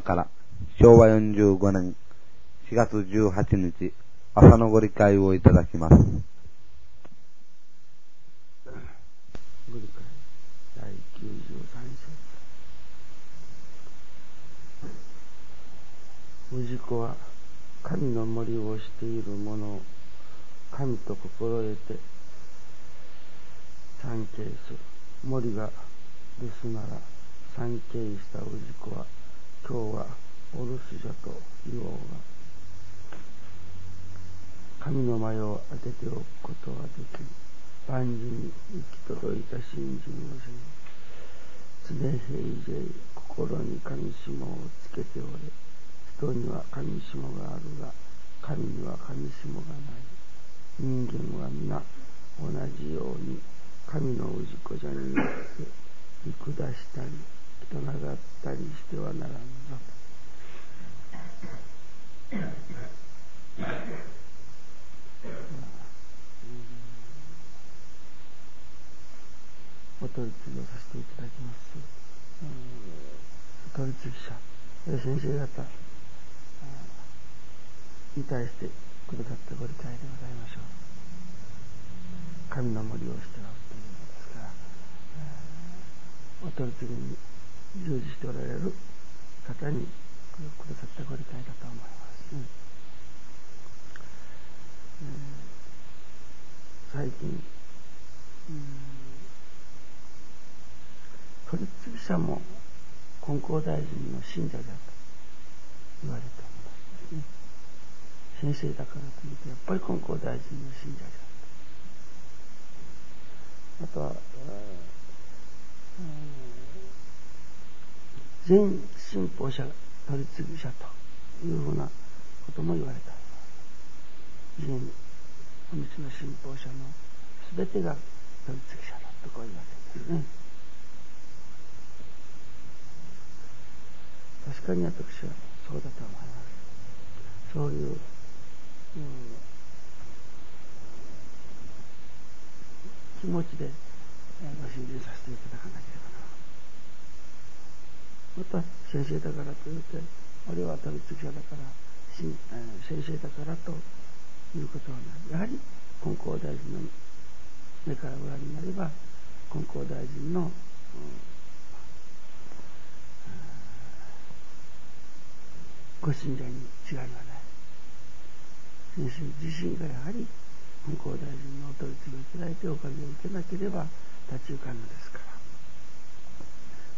様から昭和45年4月18日朝のご理解をいただきます。ご理解。第93章。氏子は神の森をしている者を神と心得て参詣する。森が留守なら参詣した氏子は今日はお留守じゃと言おうが神の前を当てておくことはできる万事に行き届いた信心をせ常平勢心に神下をつけておれ人には神下があるが神には神下がない。人間は皆同じように神の氏子じゃによって見下したり。人がったりしてはならんぞ。お取り次ぎをさせていただきます。お取り次ぎ者、先生方に対してくださったご理解でございましょう。神の森をしておるというのですから、お取り次ぎに従事しておられる方にくださったご理解だと思います。うん最近、うん、取次者も金光大臣の信者だと言われておりますね。先生だからというと、やっぱり金光大臣の信者だあとは、全信奉者、取り次者というふうなことも言われた。全本日の信奉者の全てが取り次者だとこういうわけですね。確かに私はそうだと思います。そういう、うん気持ちでご信心させていただかなければまた先生だからといって俺は取り次ぎ者だから先生だからということはないやはり金光大臣の目からご覧になれば金光大臣の、ご信者に違いはない。先生自身がやはり向こう大臣のお取り次ぎをいただいておかげを受けなければ立ち行かんのですから、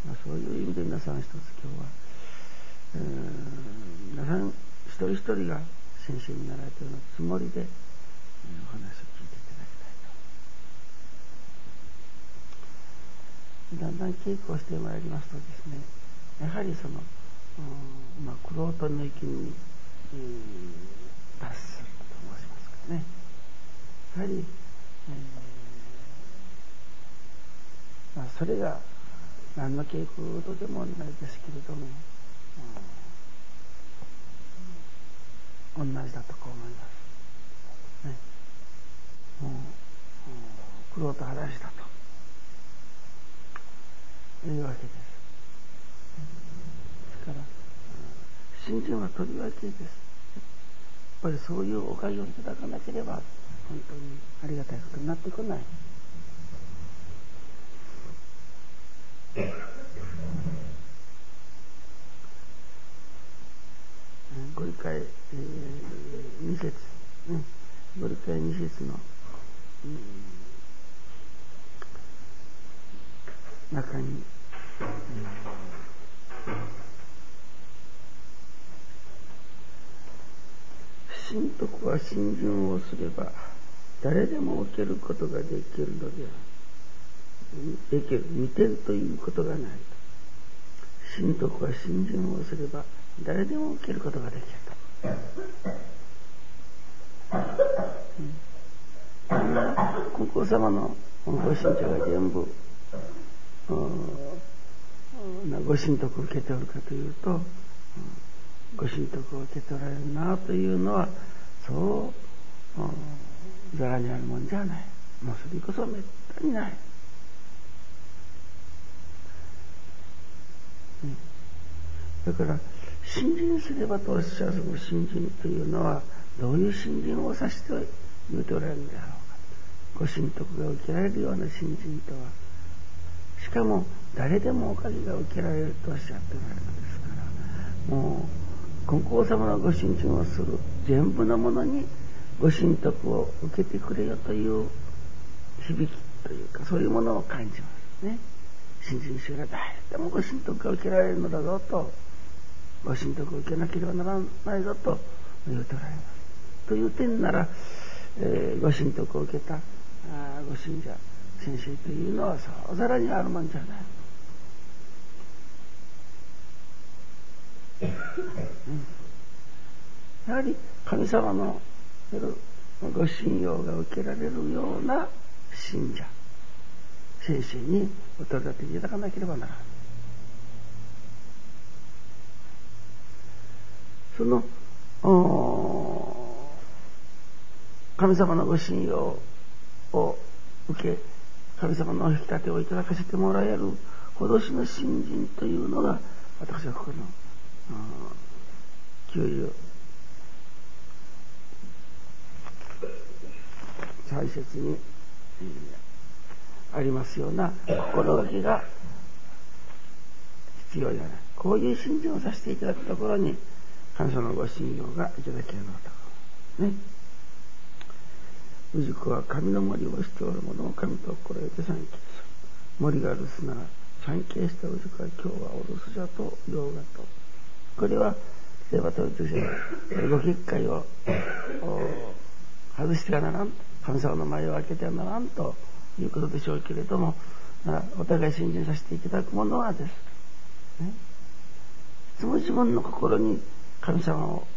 そういう意味で皆さん一つ今日は、えー、皆さん一人一人が先生になられたようなつもりで、えー、お話を聞いていただきたいとだんだん稽古をしてまいりますとですねやはりその、うんまあ、苦労との域に、えー、達すると申しますかね。やはり、えー、まあ、それが何の傾向とでもないですけれども、うん、同じだとこう思います。ね、もう苦労と話だというわけです。ですから、信心はとりわけです。やっぱりそういうおかげをいただかなければ本当にありがたいことになってこない。ご理解、えー、2節、ご理解2節の、うん、中に、うん。信徳は信心をすれば誰でも受けることができるのではできる見てるということがないと。信徳は信心をすれば誰でも受けることができると、うん、国王様のご信者が全部ご神徳を受けておるかというと、ご神徳を受けておられるなというのはそうざらにあるもんじゃない。もうそれこそめったにない、うん、だから信心すればとおっしゃるその信心というのはどういう信心を指して言うておられるんであろうかご神徳が受けられるような信心とはしかも誰でもおかげが受けられるとおっしゃっておられるのですからもう金光様のご信心をする全部のものにご神徳を受けてくれよという響きというかそういうものを感じますね。新人衆が誰でもご神徳が受けられるのだぞとご神徳を受けなければならないぞと言うておられます。という点なら、えー、ご神徳を受けたあご信者先生というのはそうざらにあるもんじゃない。やはり神様のご信用が受けられるような信者先生にお取り立ていただかなければならないその神様のご信用を受け神様のお引き立てをいただかせてもらえる脅しの新人というのが私はここの90大切に、ありますような心がけが必要じゃないこういう信心をさせていただくところに感謝のご信用がいただけるのとね。氏子は神の森をしておる者を神と心得て参詣する森が留守なら参詣した氏子は今日はお留守じゃと言おうがと。これは例えばというご結界を外してはならん神様の前を開けてはならんということでしょうけれども、お互い信心させていただくものはです。ね、その自分の心に神様を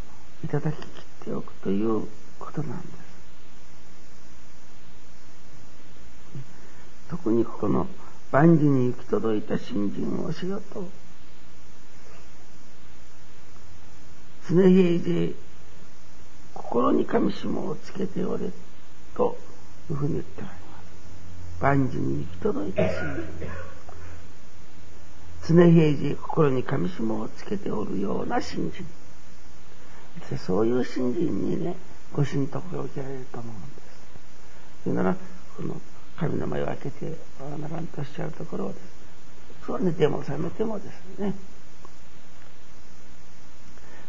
いただききっておくということなんです。特にここの万事に行き届いた信心をしようと、常平で心に神下をつけておれというふうに言っております。万事に行き届いた信心。常平時心に神下をつけておるような信心。そういう信心にね、ご神徳が受けられると思うんです。それなら、この神の前を開けてはならんとおっしゃるところをです。そう寝ても覚めてもですね、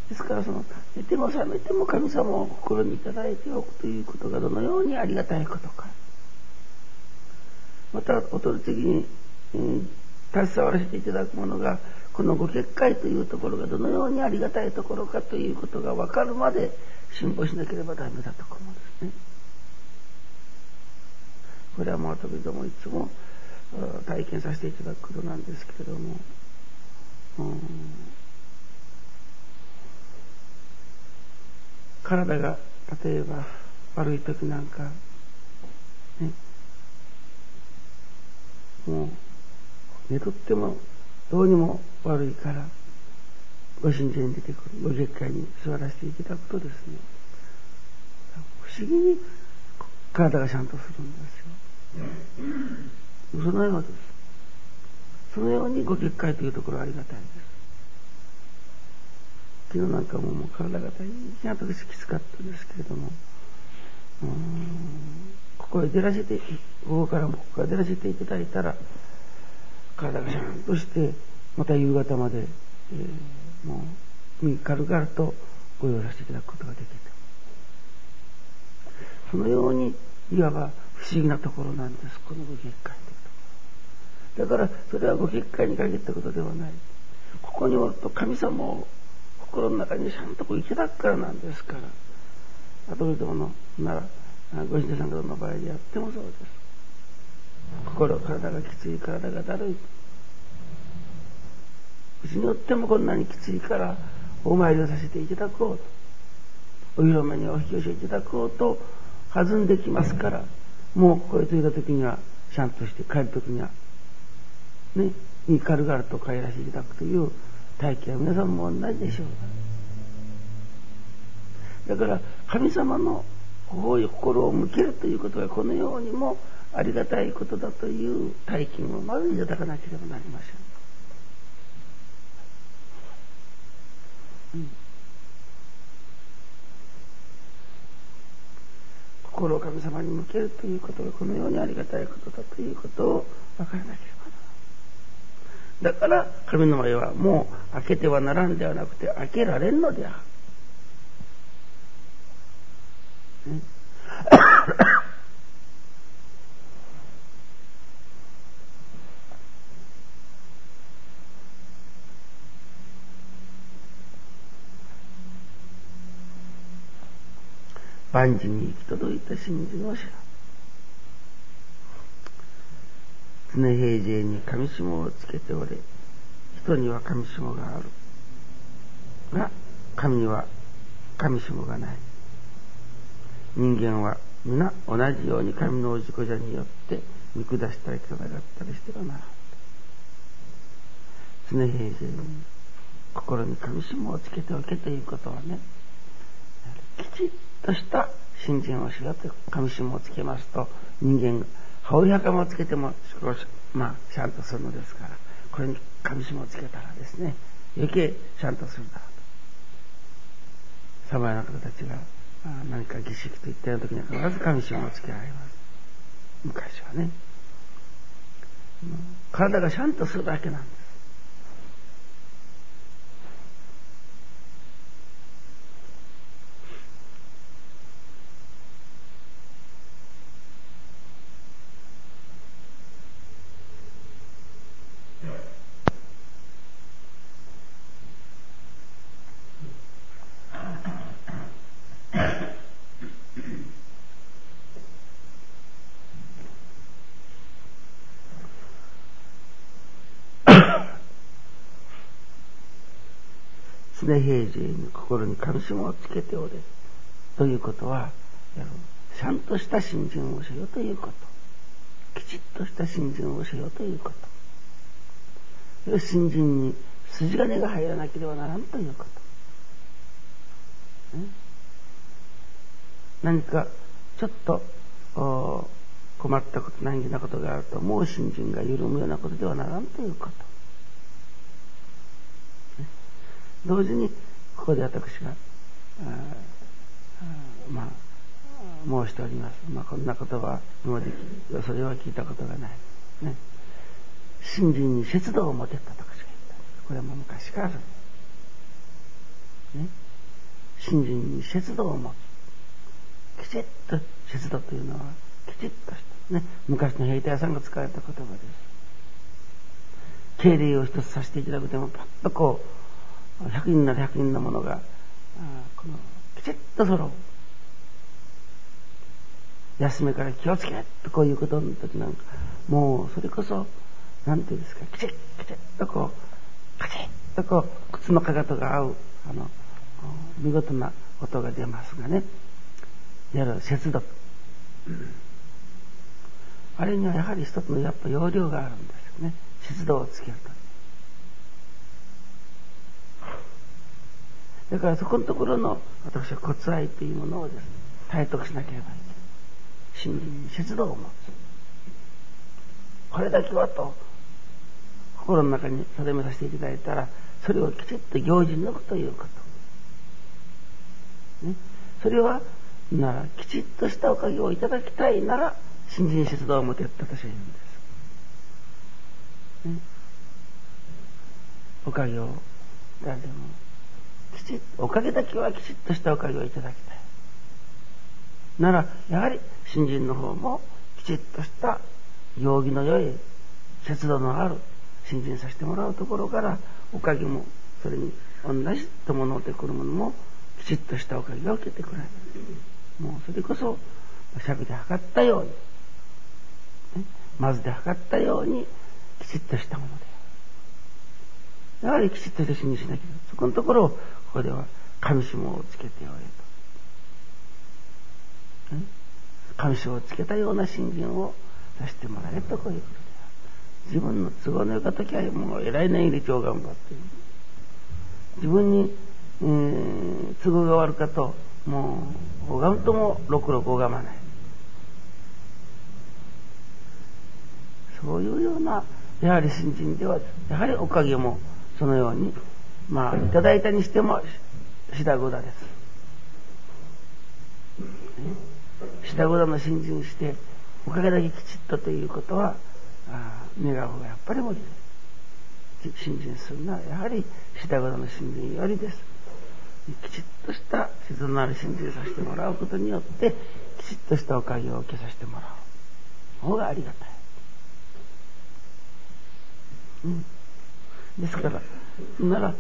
ですからその寝ても覚めても神様を心にいいておくということがどのようにありがたいことかまた劣る的に、うん、携わらせていただくものがこのご結界というところがどのようにありがたいところかということが分かるまで辛抱しなければダメだと思うんですね。これはもう時々いつも体験させていただくことなんですけれども、体が例えば悪い時なんか、ね、もう寝とってもどうにも悪いからご神前に出てくるご結界に座らせていただくとですね不思議に体がちゃんとするんですよ。そのようです。そのようにご結界というところはありがたいです。昨日なんかももう体が大変後できつかったんですけれども、ここへ出らせて、ここからもここから出らせていただいたら、体がシャンとして、また夕方まで、えー、もう、軽々とご用意させていただくことができた。そのように、いわば不思議なところなんです、このご結界というと。だから、それはご結界に限ったことではない。ここにおると神様を心の中にちゃんとこういただくからなんですから。後でものなら、ご神社さんの場合でやってもそうです。心、体がきつい、体がだるい。うちによってもこんなにきついから、お参りをさせていただこうと。お披露目にお引き寄せいただこうと、弾んできますから、もうここへ着いた時には、ちゃんとして帰る時には、ね、に軽々と帰らせていただくという体験は皆さんも同じでしょうだから神様の方へ心を向けるということがこのようにもありがたいことだという体験をまずいただかなければなりません。うん心を神様に向けるということがこのようにありがたいことだということを分からなければならない。だから神の前はもう開けてはならんではなくて開けられんのである。ね万事に行き届いた真珠の白常平勢に紙紐をつけておれ。人には紙紐がある。が神には紙紐がない。人間は皆同じように神のおじこじゃによって見下したり戦ったりしてはならん。常平勢に心に紙紐をつけておけということはねきちっとした新人をしようと紙紐をつけますと人間が羽織袴をつけてもまあシャンとするのですからこれに紙紐をつけたらですね余計シャンとするだろうと。様々な方たちが何か儀式といったような時には必ず紙紐をつけられます。昔はね。体がシャンとするだけなんです。常平時に心に神様をつけておれ。ということはちゃんとした信心をせようということ。きちっとした信心をせようということ。信心に筋金が入らなければならんということ、何かちょっと困ったこと難儀なことがあるともう信心が緩むようなことではならんということ。同時にここで私がまあ申しております、まあ、こんな言葉今までそれは聞いたことがない、ね、信心に節度を持てたと私が言った。これも昔から。ね、信心に節度を持つきちっと節度というのはきちっとした、ね、昔の兵隊さんが使われた言葉です。敬礼を一つさせていただくともパッとこう100人なら100人のものがこのきちっと揃う。休めから気をつけとこういうことの時なんかもうそれこそ何て言うんですかきちっきちっとこうカチッとこう靴のかかとが合うあの見事な音が出ますがね。いわゆる節度。あれにはやはり一つのやっぱ要領があるんですよね。節度をつけるとだからそこのところの私は骨愛というものをですね体得しなければいけない。真理に節度を持つ。これだけはと心の中に定めさせていただいたらそれをきちっと行事に抜くということ、ね、それはならきちっとしたおかげをいただきたいなら信心節度を持てって私は言うんです、ね、おかげを誰でもきち、おかげだけはきちっとしたおかげをいただきたい。なら、やはり新人の方もきちっとした行儀の良い、節度のある新人させてもらうところから、おかげも、それに同じ伴ってくるものも、きちっとしたおかげを受けてくれる。もうそれこそ、尺で測ったように、ね、まずで測ったように、きちっとしたもので。やはりきちっとした信じしなきゃそこのところをこでは神紐をつけておれと。神紐をつけたような信心を出してもらえとこういうことである。自分の都合のよか時はもう偉いな入れ今日頑張って。自分に、えー、都合が悪かと、もう、拝むともろくろく拝まない。そういうような、やはり信心では、やはりおかげもそのようにまあ、いただいたにしても、シダゴダです。シダゴダの新人して、おかげだけきちっとということは、あ願う方がやっぱり無理です。新人するのは、やはりシダゴダの新人よりです。きちっとした質のある信心させてもらうことによって、きちっとしたおかげを受けさせてもらう方がありがたい。うん。ですから、なら、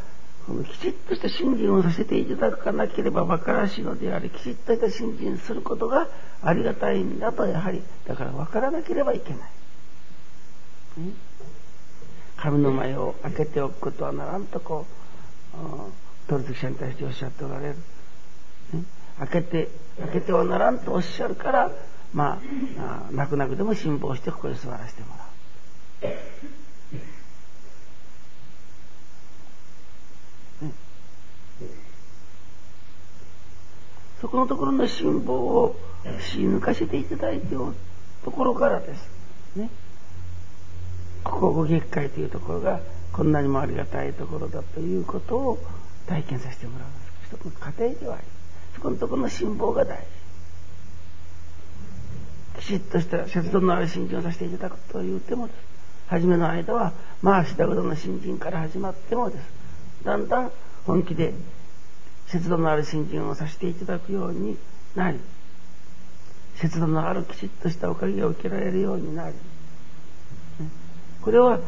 きちっとした信心をさせていただかなければ馬鹿らしいのであり、きちっとした信心することがありがたいんだと、やはり、だから分からなければいけない。神の前を開けておくことはならんとこう、鳥月さんに対しておっしゃっておられる。開けて、開けてはならんとおっしゃるから、まあ、泣く泣くでも辛抱してここに座らせてもらう。そこのところの辛抱をし抜かせていただいておるところからです。ね。ここご月会というところがこんなにもありがたいところだということを体験させてもらう。一つの家庭ではありそこのところの辛抱が大事。きちっとした節度のある信心をさせていただくというてもです。初めの間はまあ下ほどの新人から始まってもです。だんだん本気で節度のある信心をさせていただくようになり節度のあるきちっとしたおかげを受けられるようになりこれは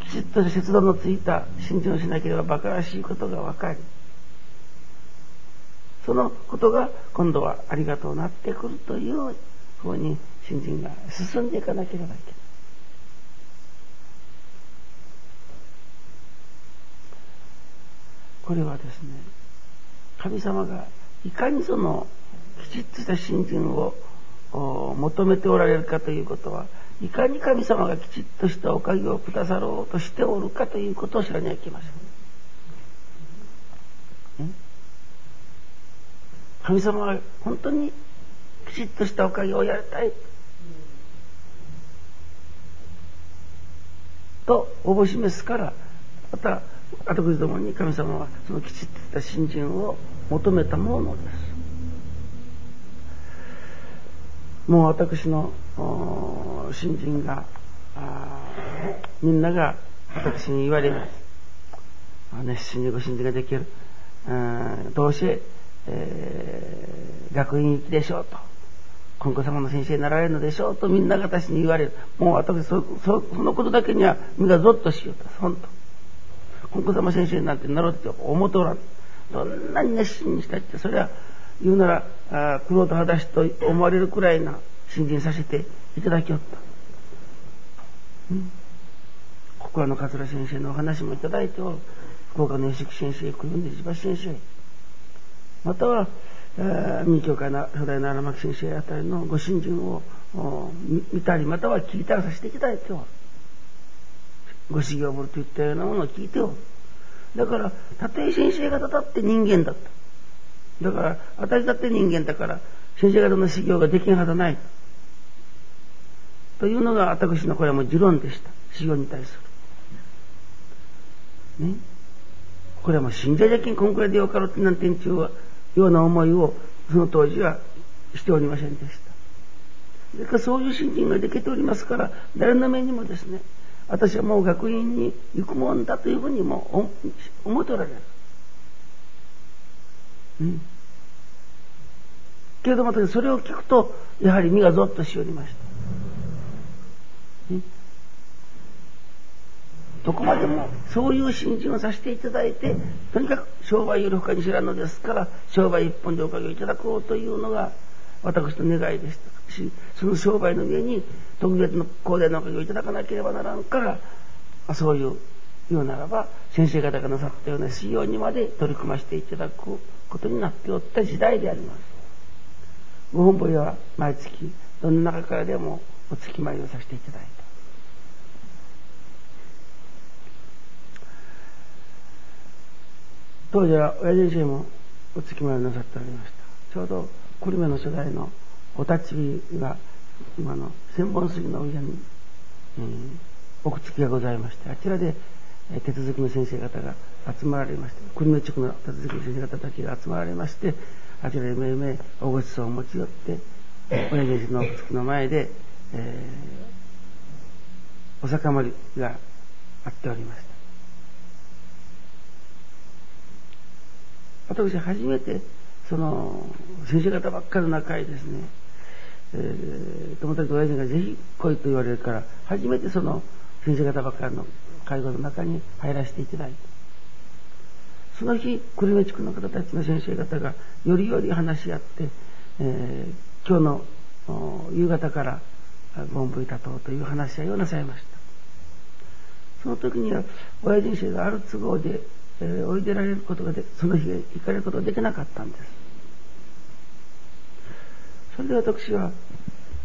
きちっと節度のついた信心をしなければ馬鹿らしいことが分かりそのことが今度はありがとうなってくるというふうに信心が進んでいかなければいけない。これはですね神様がいかにそのきちっとした信心を求めておられるかということはいかに神様がきちっとしたおかげをくださろうとしておるかということを知らにゃいけません。神様は本当にきちっとしたおかげをやりたいとおぼしめすからまた後くじどもに神様はそのきちっとした信心を求めたものです。もう私の新人がみんなが私に言われます。熱心にご信心ができる。どうせ、えー、学院行きでしょうと。金子様の先生になられるのでしょうとみんなが私に言われる。もう私そそのことだけには身がゾッとしようと。本当。金子様先生なんてなろうって思っておらん。どんなに熱心にしたって、それは言うなら、あ苦労と裸足と思われるくらいな信心させていただきよった。うん、ここの桂先生のお話もいただいておる。福岡の吉木先生、久留米地橋先生。または、民教会の初代の荒牧先生あたりのご信心を見たり、または聞いたりさせていただいておる。ご修行ぶるといったようなものを聞いておる。だから、たとえ先生方だって人間だった。だから、私だって人間だから、先生方の修行ができんはずない。というのが私のこれはもう持論でした。修行に対する。ね。これはもう信者じゃけんこんくらいでよかろうってなんてんちゅうような思いをその当時はしておりませんでした。でからそういう信心ができておりますから、誰の目にもですね、私はもう学院に行くもんだというふうにも思っておられる。うん。けれどもそれを聞くとやはり身がゾッとしおりました。どこまでもそういう信心をさせていただいてとにかく商売より他に知らんのですから商売一本でおかげをいただこうというのが私の願いでしたしその商売の上に特別の高大なおかげをいただかなければならんからそういう言うならば先生方がなさったような仕様にまで取り組ませていただくことになっておった時代であります。ご本部は毎月どんな中からでもお月参りをさせていただいた。当時は親父先生もお月参りなさっておりました。ちょうど久留米の初代のお立ちが今の千本杉の上に、うん、奥付きがございまして、あちらでえ手続きの先生方が集まられまして、国の地区の手続きの先生方たちが集まられまして、あちらへめいめいおごちそうを持ち寄って、親父の月の前で、えー、お酒盛りがあっておりました。私初めて、その、先生方ばっかりの中へですね、えー、友達と親父がぜひ来いと言われるから、初めてその先生方ばっかりの介護の中に入らせていただいて、その日、久留米地区の方たちの先生方がよりより話し合って、えー、今日の夕方から文部いたとうという話し合いをなさいました。その時には、親人生がある都合で、えー、おいでられることがで、その日へ行かれることができなかったんです。それで私は、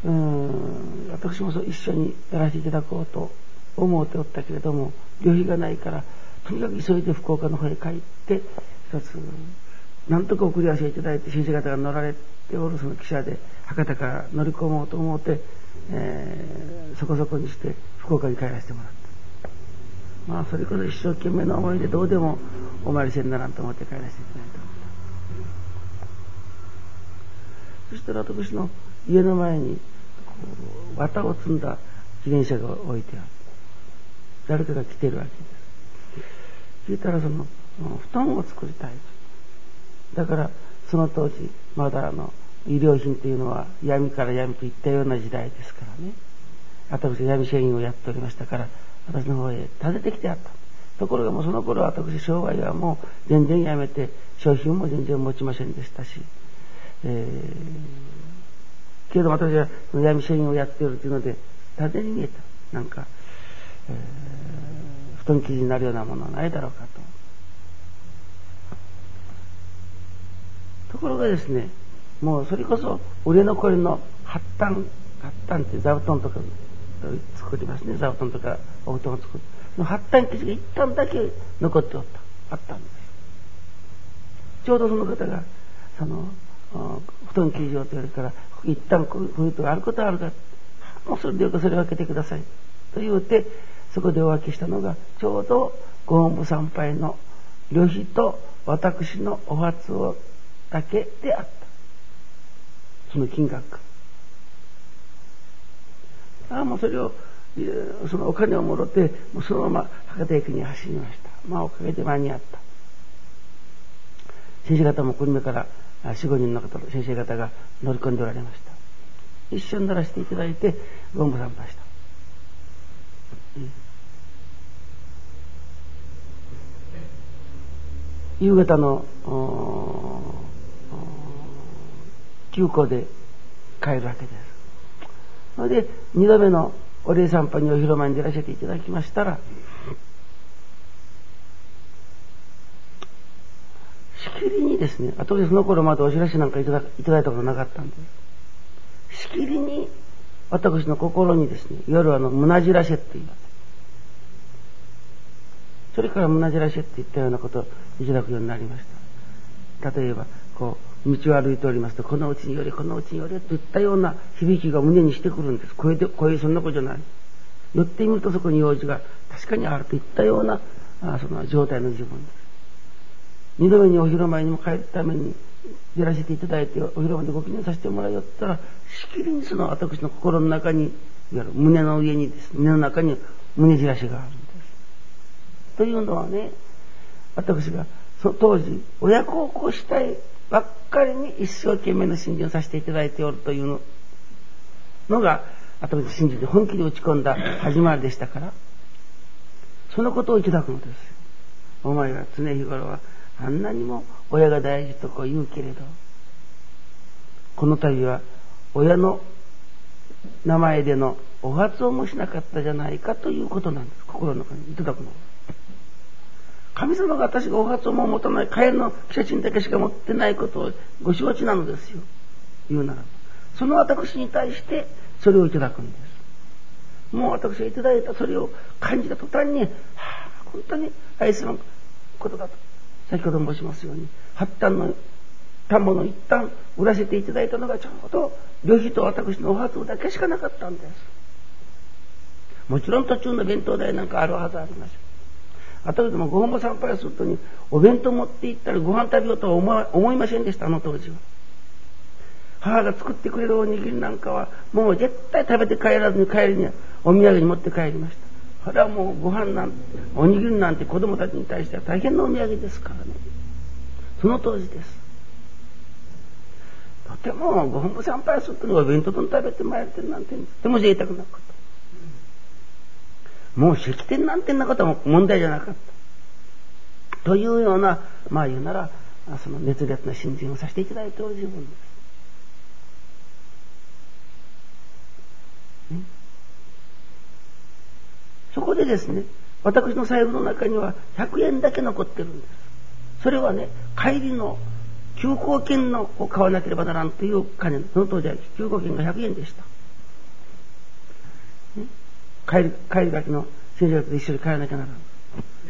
うん、私もそう一緒にやらせていただこうと思っておったけれども、旅費がないから、とにかく急いで福岡の方へ帰って、一つ、なんとか送り合わせいただいて、先生方が乗られておるその汽車で、博多から乗り込もうと思って、えー、そこそこにして福岡に帰らせてもらった。まあ、それこそ一生懸命の思いでどうでもお参りせんならんと思って帰らせていただいた。そしたら私の家の前に、綿を積んだ自転車が置いてある。誰かが来てるわけです。聞いたらその、布団を作りたい。だから、その当時、まだあの、医療品というのは闇から闇といったような時代ですからね。私は闇社員をやっておりましたから、私の方へ訪ねてきてあった。ところがもうその頃私、商売はもう全然やめて、商品も全然持ちませんでしたし、えー、けど私は闇社員をやっているというので、立てに見えた。なんか、えー、布団生地になるようなものはないだろうかと。ところがですね、もうそれこそ売れ残りの発端、発端って座布団とか作りますね。座布団とかお布団を作る。その発端生地が一旦だけ残っておった。あったんです。ちょうどその方が、その、布団生地をと言われるから、一旦こういうことがあることはあるか、もうそれでよくそれを分けてください。と言うて、そこでお分けしたのが、ちょうどご本部参拝の旅費と私のお初をだけであった。その金額。ああ、もうそれを、そのお金をもろて、もうそのまま博多駅に走りました。まあおかげで間に合った。先生方も久留米から4、5人の方、先生方が乗り込んでおられました。一緒に乗らせていただいて、ご本部参拝した。夕方の休校で帰るわけです。それで、二度目のお礼散歩にお広間に出らせていただきましたら、しきりにですね、あとでその頃まだお知らせなんかいただいたことなかったんです。しきりに私の心にですね、夜あの、胸じらせって言います。それから胸じらしって言ったようなことをいただくようになりました。例えば、こう、道を歩いておりますと、このうちによれ、このうちによれといったような響きが胸にしてくるんです。声で、声そんなことじゃない。寄ってみるとそこに用事が確かにあるといったような、あその状態の自分です。二度目にお広間にも帰るために出らせていただいて、お広間でご記念させてもらいよったら、しきりにその私の心の中に、いわゆる胸の上にです、ね胸の中に胸じらしがあるんです。というのはね、私がその当時、親孝行したいばっかりに一生懸命の信心をさせていただいておるというのが、私信心で本気で打ち込んだ始まりでしたから、そのことをいただくのです。お前は常日頃はあんなにも親が大事とこう言うけれど、この度は親の名前でのお発音もしなかったじゃないかということなんです。心の中にいただくのは。神様が私がお初も持たない、帰りの汽車賃だけしか持ってないことをご承知なのですよ。言うならば。その私に対してそれをいただくんです。もう私がいただいたそれを感じた途端に、はあ、本当に愛することだと。先ほど申しますように、発端の反物を一旦売らせていただいたのがちょうど旅費と私のお初だけしかなかったんです。もちろん途中の弁当代なんかあるはずありません。後でもご本も参拝するとに、お弁当持って行ったらご飯食べようとは思いませんでした、あの当時は。母が作ってくれるおにぎりなんかは、もう絶対食べて帰らずに帰りにはお土産に持って帰りました。それはもうご飯なんて、おにぎりなんて子供たちに対しては大変なお土産ですからね。その当時です。とてもご本部参拝するとお弁当丼食べて参ってるなんてとても贅沢なこと。もう式典なんてなことは問題じゃなかった。というような、まあ言うなら、その熱烈な信心をさせていただいておる自分です。ねそこでですね、私の財布の中には100円だけ残ってるんです。それはね、帰りの休校券のを買わなければならんという金、その当時は休校券が100円でした。ね、帰り、帰りがきの先生と一緒に帰らなきゃならん。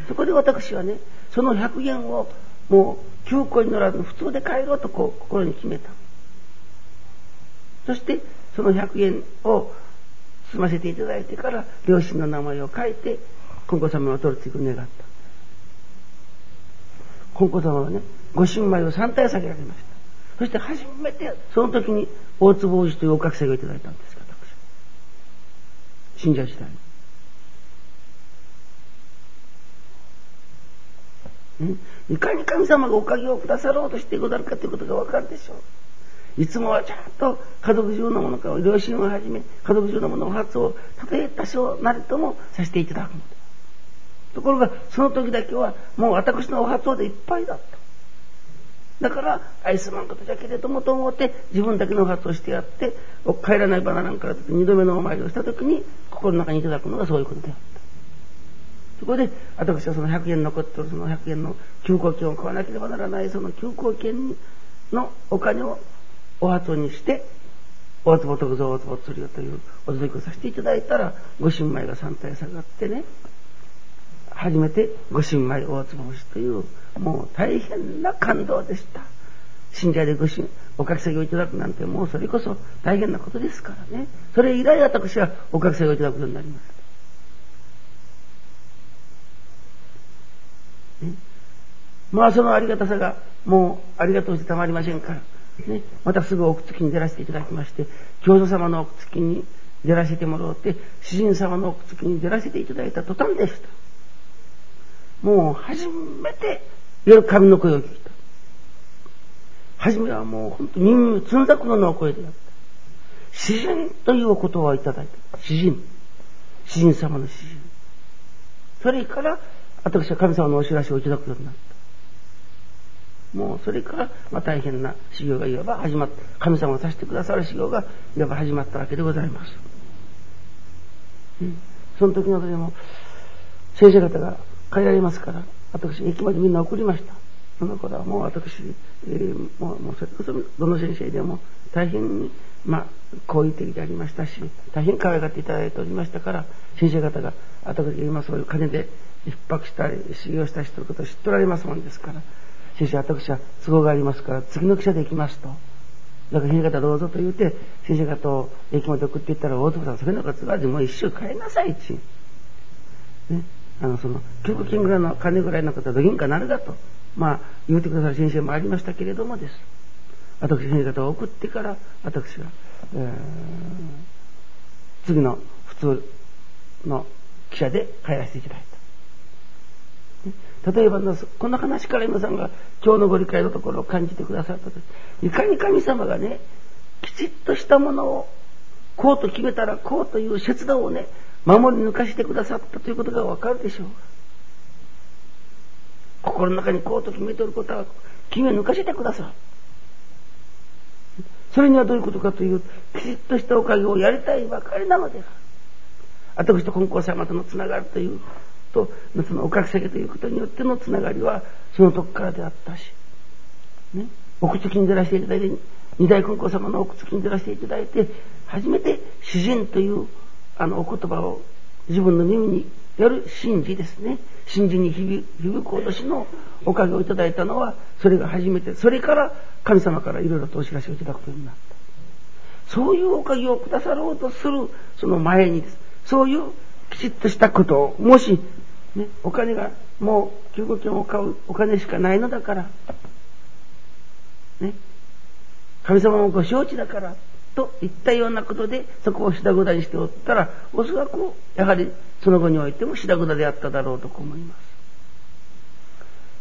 そこで私はね、その100円をもう休校に乗らず普通で帰ろうとこう心に決めた。そしてその100円を済ませていただいてから両親の名前を書いて金光様を取るという願った。金光様はね、ご新米を3体下げられました。そして初めてその時に大坪王子というお覚醒をいただいたんです私。信者時代に。いかに神様がおかげをくださろうとしてござるかということがわかるでしょう。いつもはちゃんと家族中のものか両親をはじめ家族中のものを発をたとえ多少なりともさせていただくのですところがその時だけはもう私のお発音でいっぱいだった。だから愛すまんことじゃけれどもと思って自分だけのお発をしてやって帰らないバナナから二度目のお参りをした時に心の中にいただくのがそういうことであった。そこで私はその100円残ってるその100円の休校券を買わなければならないその休校券のお金をお初にして、大坪徳蔵大坪釣りよというお届けをさせていただいたら、ご新米が3体下がってね、初めてご新米大坪星という、もう大変な感動でした。信者でご新、おかき下げをいただくなんてもうそれこそ大変なことですからね。それ以来私はおかき下げをいただくことになりました。ね、まあそのありがたさがもうありがとうしてたまりませんから。ね、またすぐ奥付きに出らせていただきまして、教祖様の奥付きに出らせてもらって、主人様の奥付きに出らせていただいた途端でした。もう初めて夜神の声を聞いた。初めはもう本当に耳つんだくのの声であった。詩人というお言葉をいただいた。詩人。詩人様の詩人。それから私は神様のお知らせをいただくようになった。もうそれから、まあ、大変な修行がいわば始まった、神様がさせてくださる修行がいわば始まったわけでございます。うん、その時のでも、先生方が帰られますから、私、駅までみんな送りました。その頃はもう私、えー、もうもうそれこそどの先生でも大変に、まあ、好意的でありましたし、大変可愛がっていただいておりましたから、先生方が、私が今そういう金で逼迫したり、修行した人のことを知っておられますもんですから、先生、私は都合がありますから、次の汽車で行きますと。だから、先生方どうぞと言うて、先生方を駅まで送っていったら、大友さん、それのことはもう一週帰りなさいち。ね。あの、その、教育金ぐらいの金ぐらいのことはどぎんかなるだと。まあ、言うてくださる先生もありましたけれどもです。私、先生方を送ってから、私は、えー、次の普通の汽車で帰らせていただいた。例えばこの話から皆さんが今日のご理解のところを感じてくださったと。いかに神様がねきちっとしたものをこうと決めたらこうという節度をね守り抜かしてくださったということがわかるでしょう。心の中にこうと決めておることは決め抜かしてくださる。それにはどういうことかというきちっとしたおかげをやりたいばかりなのです私と金光様とのつながるというとそのおかげさけということによってのつながりはその時からであったし、ね、奥付きに出らせていただいて二代金光様の奥付きに出らせていただいて初めて詩人というあのお言葉を自分の耳にやる神事ですね。神事に響く脅しのおかげをいただいたのはそれが初めてそれから神様からいろいろとお知らせをいただくようになった。そういうおかげをくださろうとするその前にです。そういうきちっとしたことをもしね、お金がもう中古券を買うお金しかないのだから、ね、神様もご承知だから、といったようなことでそこをしだぐだにしておったら、おそらくやはりその後においてもしだぐだであっただろうと思います。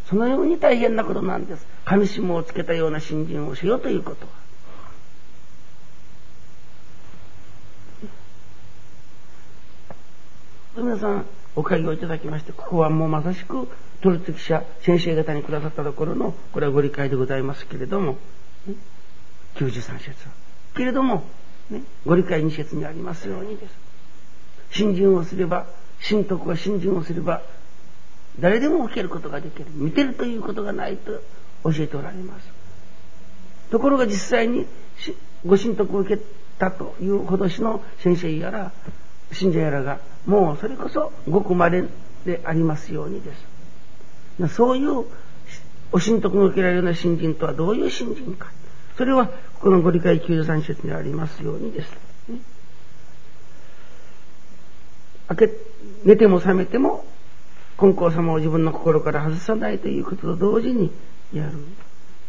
そのように大変なことなんです。神下をつけたような信心をしようということは。皆さん、お会議をいただきまして、ここはもうまさしく、取次者、先生方にくださったところの、これはご理解でございますけれども、ね、93節けれども、ね、ご理解2節にありますようにです。信心をすれば、信徳は信心をすれば、誰でも受けることができる。見てるということがないと教えておられます。ところが実際にご神徳を受けたというほどしの先生やら、信者やらが、もうそれこそごく稀でありますようにです。そういうお神徳の受けられるような信心とはどういう信心か。それは、このご理解93節にありますようにです。ね、明け、寝ても覚めても金光様を自分の心から外さないということと同時にやる。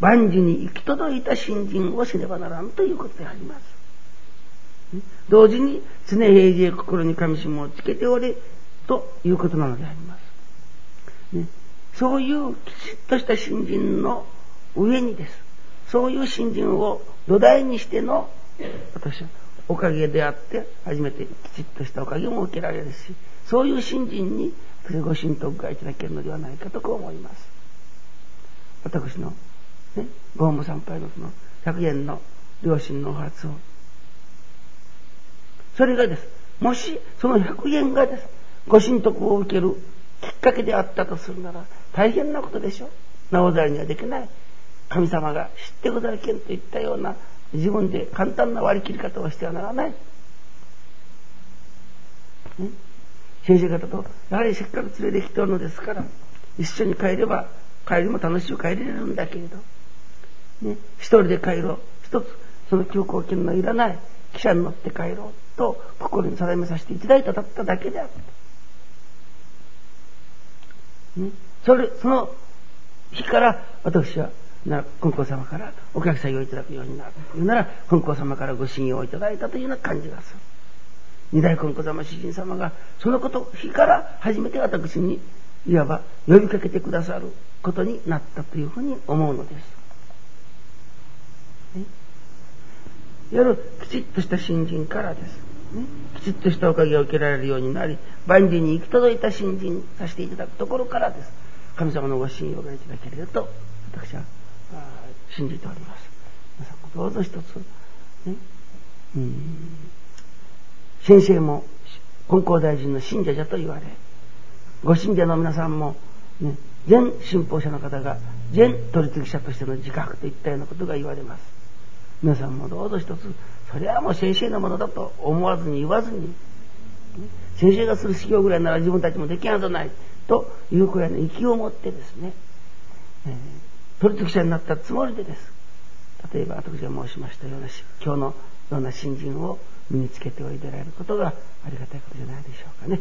万事に行き届いた信心をしねばならんということであります。同時に常平時へ心に神下をつけておれということなのであります。ね、そういうきちっとした信心の上にです。そういう信心を土台にしての私はおかげであって初めてきちっとしたおかげも受けられるしそういう信心にそれご神徳がいただけるのではないかとこう思います。私の、ね、ゴーム参拝のその100円の両親のお初を。それがです。もしその100円がです。ご神徳を受けるきっかけであったとするなら大変なことでしょう。なおざりにはできない。神様が知ってくだけんといったような自分で簡単な割り切り方をしてはならない。先生方と、やはりせっかく連れてきておるのですから、一緒に帰れば、帰りも楽しく帰れるんだけれど、ね、一人で帰ろう。一つ、その休校券のいらない汽車に乗って帰ろうと、心に定めさせていただいただっただけであった。ね、それ、その日から私は、な金光様からお客さんをいただくようになるというなら、金光様からご信用をいただいたというような感じがする。二代金子様主人様がそのこと日から初めて私にいわば呼びかけてくださることになったというふうに思うのです。ね、夜きちっとした新人からです。きちっとしたおかげを受けられるようになり万事に行き届いた新人させていただくところからです。神様のご信用がいただけると私は信じております。皆さんどうぞ一つ、ね、うん先生も金光大臣の信者じゃと言われ、ご信者の皆さんも、ね、全信奉者の方が全取次者としての自覚といったようなことが言われます。皆さんもどうぞ一つ、それはもう先生のものだと思わずに言わずに、先生がする修行ぐらいなら自分たちもできんはずない、というくらいの息を持ってですね、えー、取次者になったつもりでです。例えば私が申しましたような今日のような信心を身につけておいでられることがありがたいことじゃないでしょうかね。